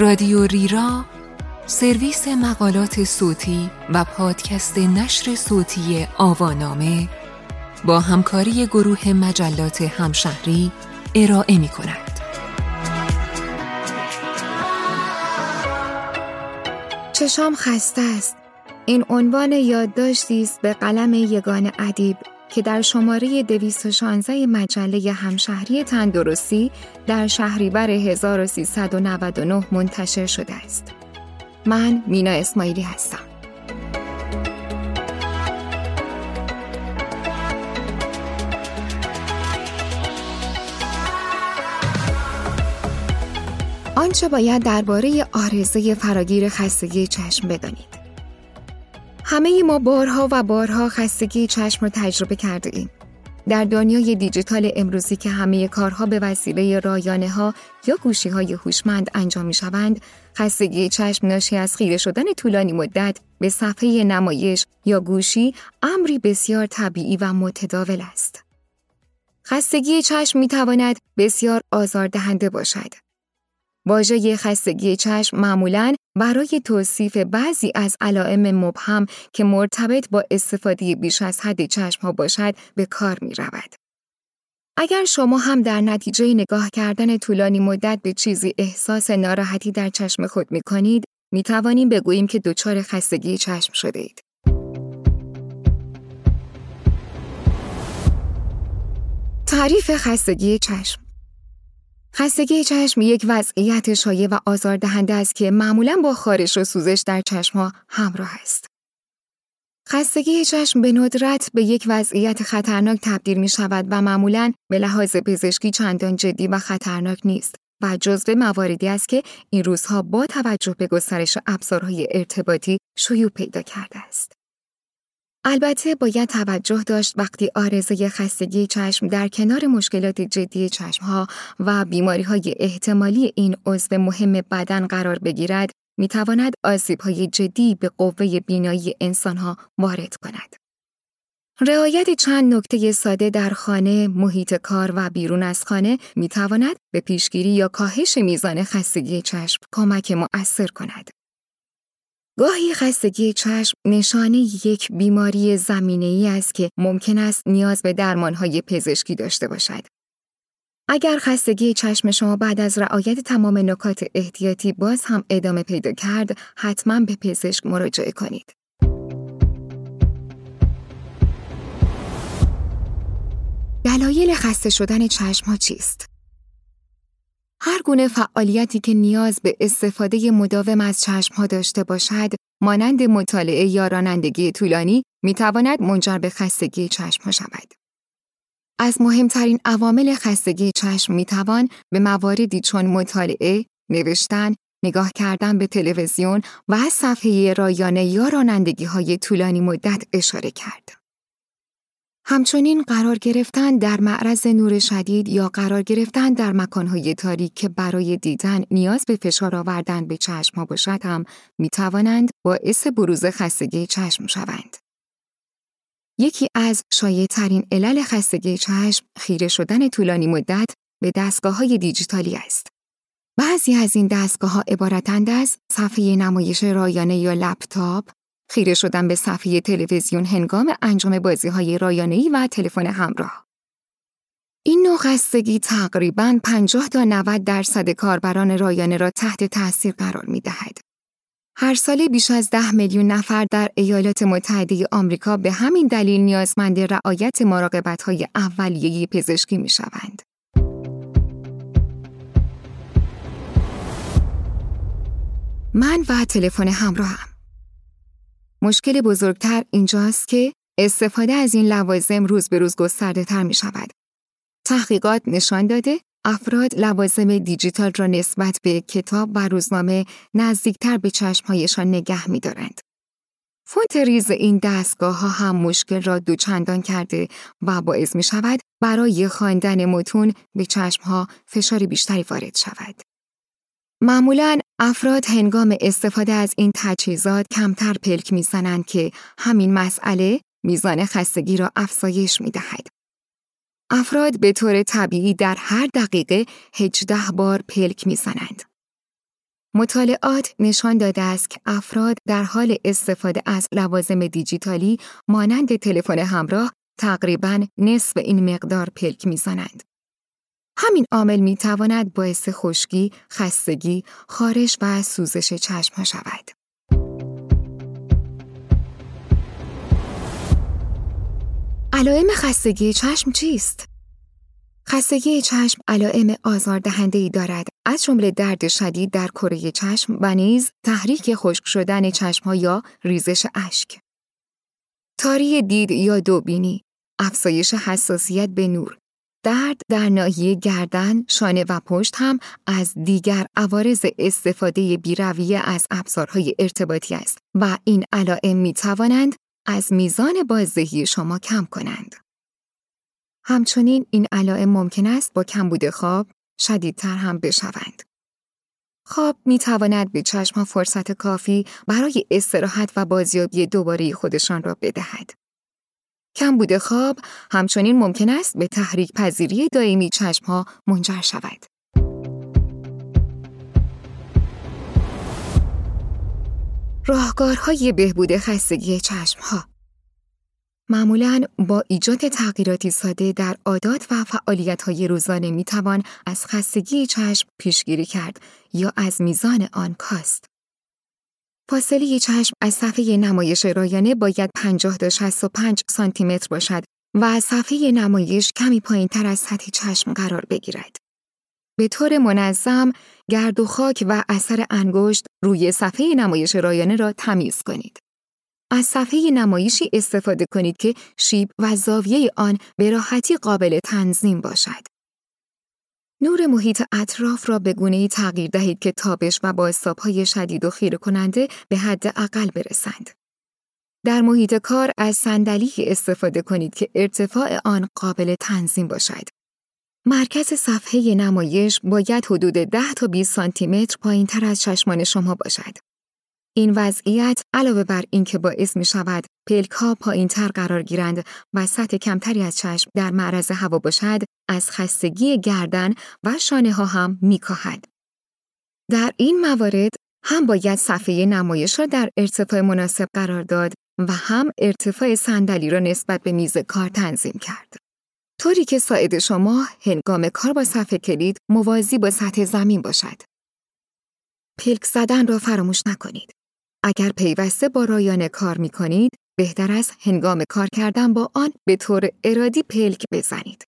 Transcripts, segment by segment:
رادیو ریرا سرویس مقالات صوتی و پادکست نشر صوتی آوانامه با همکاری گروه مجلات همشهری ارائه می کند. چشام خسته است. این عنوان یادداشتی است به قلم یگان ادیب که در شماره 216 مجله همشهری تندرستی در شهریور 1399 منتشر شده است. من مینا اسماعیلی هستم. آنچه باید درباره آرزه فراگیر خستگی چشم بدانید. همه ما بارها و بارها خستگی چشم رو تجربه کرده ایم. در دنیای دیجیتال امروزی که همه کارها به وسیله رایانه ها یا گوشی های هوشمند انجام می شوند، خستگی چشم ناشی از خیره شدن طولانی مدت به صفحه نمایش یا گوشی امری بسیار طبیعی و متداول است. خستگی چشم می تواند بسیار آزاردهنده باشد. واژه خستگی چشم معمولاً برای توصیف بعضی از علائم مبهم که مرتبط با استفاده بیش از حد چشم ها باشد به کار می رود. اگر شما هم در نتیجه نگاه کردن طولانی مدت به چیزی احساس ناراحتی در چشم خود می کنید، می توانیم بگوییم که دچار خستگی چشم شده اید. تعریف خستگی چشم خستگی چشم یک وضعیت شایع و آزاردهنده است که معمولا با خارش و سوزش در چشمها همراه است. خستگی چشم به ندرت به یک وضعیت خطرناک تبدیل می شود و معمولا به لحاظ پزشکی چندان جدی و خطرناک نیست و جزو مواردی است که این روزها با توجه به گسترش ابزارهای ارتباطی شیوع پیدا کرده است. البته باید توجه داشت وقتی آرزه خستگی چشم در کنار مشکلات جدی چشمها و بیماری های احتمالی این عضو مهم بدن قرار بگیرد می تواند آسیب های جدی به قوه بینایی انسانها وارد کند. رعایت چند نکته ساده در خانه، محیط کار و بیرون از خانه می تواند به پیشگیری یا کاهش میزان خستگی چشم کمک مؤثر کند. گاهی خستگی چشم نشانه یک بیماری زمینه ای است که ممکن است نیاز به درمانهای پزشکی داشته باشد. اگر خستگی چشم شما بعد از رعایت تمام نکات احتیاطی باز هم ادامه پیدا کرد، حتما به پزشک مراجعه کنید. دلایل خسته شدن چشم ها چیست؟ هر گونه فعالیتی که نیاز به استفاده مداوم از چشم داشته باشد، مانند مطالعه یا رانندگی طولانی، می تواند منجر به خستگی چشم شود. از مهمترین عوامل خستگی چشم می توان به مواردی چون مطالعه، نوشتن، نگاه کردن به تلویزیون و صفحه رایانه یا رانندگی های طولانی مدت اشاره کرد. همچنین قرار گرفتن در معرض نور شدید یا قرار گرفتن در مکانهای تاریک که برای دیدن نیاز به فشار آوردن به چشم ها باشد هم می توانند باعث بروز خستگی چشم شوند. یکی از شایع ترین علل خستگی چشم خیره شدن طولانی مدت به دستگاه های دیجیتالی است. بعضی از این دستگاه ها عبارتند از صفحه نمایش رایانه یا لپتاپ، خیره شدن به صفحه تلویزیون هنگام انجام بازی های رایانه‌ای و تلفن همراه. این نوع خستگی تقریباً 50 تا 90 درصد کاربران رایانه را تحت تاثیر قرار می دهد. هر ساله بیش از 10 میلیون نفر در ایالات متحده آمریکا به همین دلیل نیازمند رعایت های اولیه پزشکی می شوند. من و تلفن همراهم مشکل بزرگتر اینجاست که استفاده از این لوازم روز به روز گسترده تر می شود. تحقیقات نشان داده افراد لوازم دیجیتال را نسبت به کتاب و روزنامه نزدیکتر به چشمهایشان نگه می دارند. فونت ریز این دستگاه ها هم مشکل را دوچندان کرده و باعث می شود برای خواندن متون به چشم ها فشار بیشتری وارد شود. معمولا افراد هنگام استفاده از این تجهیزات کمتر پلک می‌زنند که همین مسئله میزان خستگی را افزایش می دهد. افراد به طور طبیعی در هر دقیقه 18 بار پلک می‌زنند. مطالعات نشان داده است که افراد در حال استفاده از لوازم دیجیتالی مانند تلفن همراه تقریبا نصف این مقدار پلک می‌زنند. همین عامل می تواند باعث خشکی، خستگی، خارش و سوزش چشم ها شود. علائم خستگی چشم چیست؟ خستگی چشم علائم آزاردهنده ای دارد از جمله درد شدید در کره چشم و نیز تحریک خشک شدن چشم ها یا ریزش اشک. تاری دید یا دوبینی، افزایش حساسیت به نور، درد در ناحیه گردن، شانه و پشت هم از دیگر عوارض استفاده بیرویه از ابزارهای ارتباطی است و این علائم می توانند از میزان بازدهی شما کم کنند. همچنین این علائم ممکن است با کمبود خواب شدیدتر هم بشوند. خواب می تواند به چشم فرصت کافی برای استراحت و بازیابی دوباره خودشان را بدهد. کمبود خواب همچنین ممکن است به تحریک پذیری دائمی چشم ها منجر شود. راهکارهای بهبود خستگی چشم ها معمولا با ایجاد تغییراتی ساده در عادات و های روزانه می توان از خستگی چشم پیشگیری کرد یا از میزان آن کاست. فاصله چشم از صفحه نمایش رایانه باید 50 تا 65 سانتی متر باشد و از صفحه نمایش کمی پایین تر از سطح چشم قرار بگیرد. به طور منظم گرد و خاک و اثر انگشت روی صفحه نمایش رایانه را تمیز کنید. از صفحه نمایشی استفاده کنید که شیب و زاویه آن به راحتی قابل تنظیم باشد. نور محیط اطراف را به گونه‌ای تغییر دهید که تابش و بازتاب‌های شدید و خیره کننده به حد اقل برسند. در محیط کار از صندلی استفاده کنید که ارتفاع آن قابل تنظیم باشد. مرکز صفحه نمایش باید حدود 10 تا 20 سانتی متر پایین تر از چشمان شما باشد. این وضعیت علاوه بر اینکه باعث می شود پلک ها پایین تر قرار گیرند و سطح کمتری از چشم در معرض هوا باشد از خستگی گردن و شانه ها هم می کاهد. در این موارد هم باید صفحه نمایش را در ارتفاع مناسب قرار داد و هم ارتفاع صندلی را نسبت به میز کار تنظیم کرد. طوری که ساعد شما هنگام کار با صفحه کلید موازی با سطح زمین باشد. پلک زدن را فراموش نکنید. اگر پیوسته با رایانه کار می کنید، بهتر است هنگام کار کردن با آن به طور ارادی پلک بزنید.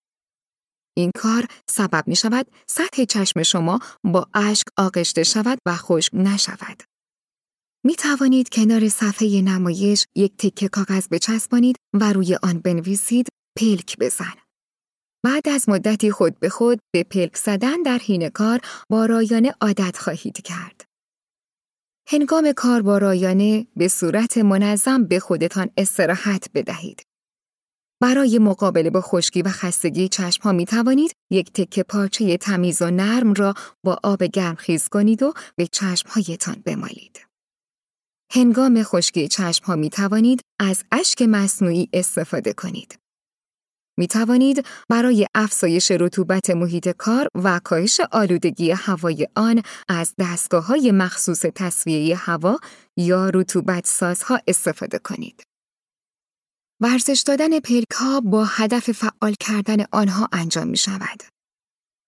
این کار سبب می شود سطح چشم شما با اشک آغشته شود و خشک نشود. می توانید کنار صفحه نمایش یک تکه کاغذ بچسبانید و روی آن بنویسید پلک بزن. بعد از مدتی خود به خود به پلک زدن در حین کار با رایانه عادت خواهید کرد. هنگام کار با رایانه به صورت منظم به خودتان استراحت بدهید. برای مقابله با خشکی و خستگی چشم ها می توانید یک تکه پارچه تمیز و نرم را با آب گرم خیز کنید و به چشم هایتان بمالید. هنگام خشکی چشم ها می توانید از اشک مصنوعی استفاده کنید. می توانید برای افزایش رطوبت محیط کار و کاهش آلودگی هوای آن از دستگاه های مخصوص تصویه هوا یا رطوبت سازها استفاده کنید. ورزش دادن پلک ها با هدف فعال کردن آنها انجام می شود.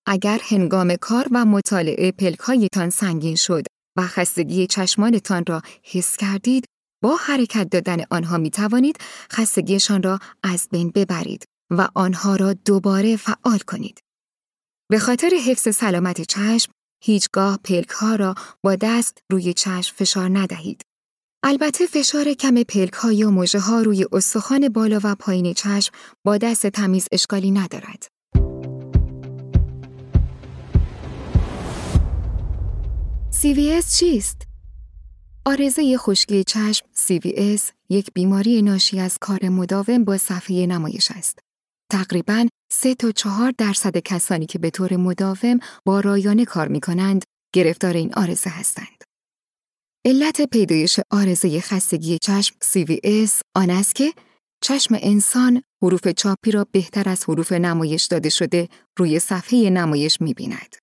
اگر هنگام کار و مطالعه پلک هایتان سنگین شد و خستگی چشمانتان را حس کردید، با حرکت دادن آنها می توانید خستگیشان را از بین ببرید و آنها را دوباره فعال کنید. به خاطر حفظ سلامت چشم، هیچگاه پلک ها را با دست روی چشم فشار ندهید. البته فشار کم پلک ها یا موجه ها روی استخوان بالا و پایین چشم با دست تمیز اشکالی ندارد. CVS چیست؟ آرزه خشکی چشم CVS یک بیماری ناشی از کار مداوم با صفحه نمایش است. تقریبا 3 تا 4 درصد کسانی که به طور مداوم با رایانه کار می کنند گرفتار این آرزه هستند. علت پیدایش آرزه خستگی چشم CVS آن است که چشم انسان حروف چاپی را بهتر از حروف نمایش داده شده روی صفحه نمایش می بیند.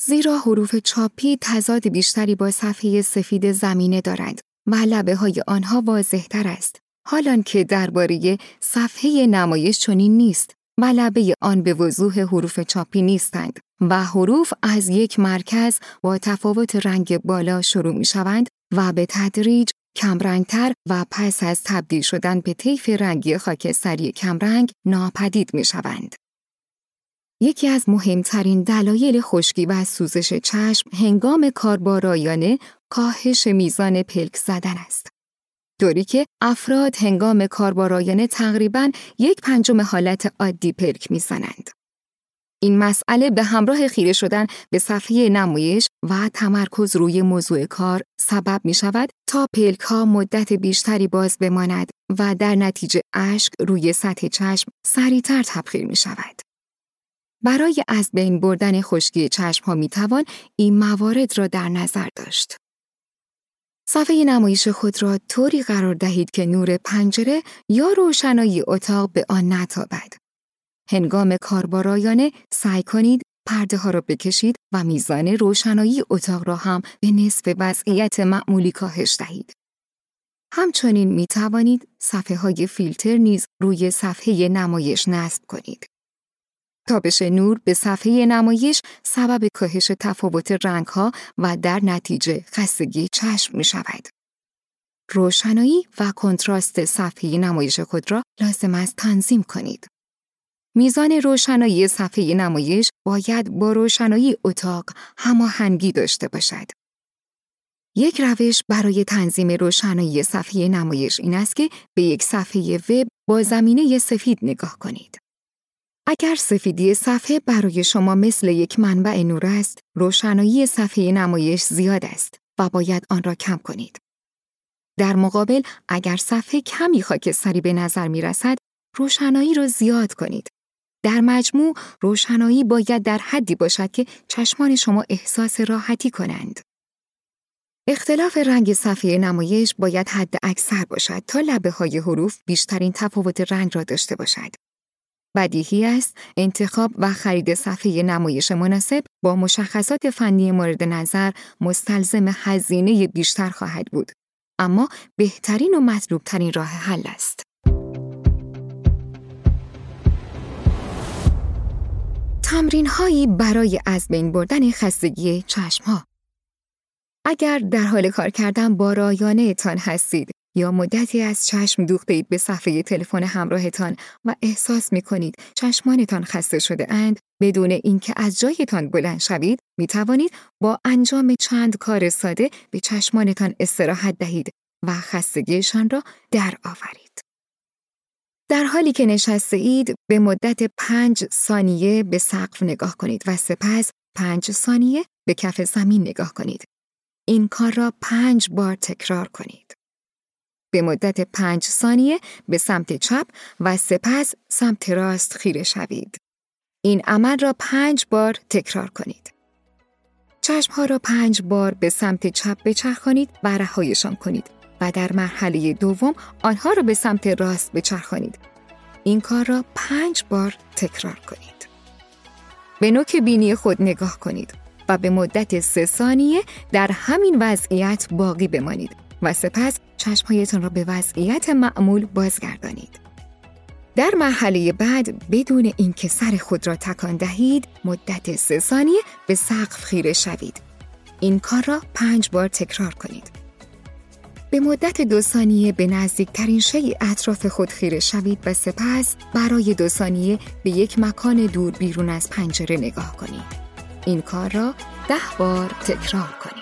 زیرا حروف چاپی تضاد بیشتری با صفحه سفید زمینه دارند و لبه های آنها واضح تر است. حالان که درباره صفحه نمایش چنین نیست و لبه آن به وضوح حروف چاپی نیستند و حروف از یک مرکز با تفاوت رنگ بالا شروع می شوند و به تدریج کمرنگتر و پس از تبدیل شدن به طیف رنگی خاکستری کمرنگ ناپدید می شوند. یکی از مهمترین دلایل خشکی و سوزش چشم هنگام کاربارایانه کاهش میزان پلک زدن است. طوری که افراد هنگام کاربارایانه تقریباً یک پنجم حالت عادی پلک می‌زنند. این مسئله به همراه خیره شدن به صفحه نمایش و تمرکز روی موضوع کار سبب می شود تا پلک ها مدت بیشتری باز بماند و در نتیجه اشک روی سطح چشم سریعتر تبخیر می شود. برای از بین بردن خشکی چشم ها می توان این موارد را در نظر داشت. صفحه نمایش خود را طوری قرار دهید که نور پنجره یا روشنایی اتاق به آن نتابد. هنگام کاربارایانه سعی کنید پرده ها را بکشید و میزان روشنایی اتاق را هم به نصف وضعیت معمولی کاهش دهید. همچنین می توانید صفحه های فیلتر نیز روی صفحه نمایش نصب کنید. تابش نور به صفحه نمایش سبب کاهش تفاوت رنگ ها و در نتیجه خستگی چشم می شود. روشنایی و کنتراست صفحه نمایش خود را لازم است تنظیم کنید. میزان روشنایی صفحه نمایش باید با روشنایی اتاق هماهنگی داشته باشد. یک روش برای تنظیم روشنایی صفحه نمایش این است که به یک صفحه وب با زمینه سفید نگاه کنید. اگر سفیدی صفحه برای شما مثل یک منبع نور است، روشنایی صفحه نمایش زیاد است و باید آن را کم کنید. در مقابل، اگر صفحه کمی خاکستری به نظر می رسد، روشنایی را زیاد کنید. در مجموع، روشنایی باید در حدی باشد که چشمان شما احساس راحتی کنند. اختلاف رنگ صفحه نمایش باید حد اکثر باشد تا لبه های حروف بیشترین تفاوت رنگ را داشته باشد. بدیهی است. انتخاب و خرید صفحه نمایش مناسب با مشخصات فنی مورد نظر مستلزم هزینه بیشتر خواهد بود. اما بهترین و مطلوبترین راه حل است. تمرین هایی برای از بین بردن خستگی چشم ها. اگر در حال کار کردن با رایانه تان هستید یا مدتی از چشم دوخته اید به صفحه تلفن همراهتان و احساس می کنید چشمانتان خسته شده اند بدون اینکه از جایتان بلند شوید می توانید با انجام چند کار ساده به چشمانتان استراحت دهید و خستگیشان را در آورید. در حالی که نشسته اید به مدت پنج ثانیه به سقف نگاه کنید و سپس پنج ثانیه به کف زمین نگاه کنید. این کار را پنج بار تکرار کنید. به مدت پنج ثانیه به سمت چپ و سپس سمت راست خیره شوید. این عمل را پنج بار تکرار کنید. چشمها را پنج بار به سمت چپ بچرخانید و رهایشان کنید و در مرحله دوم آنها را به سمت راست بچرخانید. این کار را پنج بار تکرار کنید. به نوک بینی خود نگاه کنید و به مدت سه ثانیه در همین وضعیت باقی بمانید و سپس چشمهایتان را به وضعیت معمول بازگردانید. در مرحله بعد بدون اینکه سر خود را تکان دهید مدت سه ثانیه به سقف خیره شوید. این کار را پنج بار تکرار کنید. به مدت دو ثانیه به نزدیکترین شی اطراف خود خیره شوید و سپس برای دو ثانیه به یک مکان دور بیرون از پنجره نگاه کنید. این کار را ده بار تکرار کنید.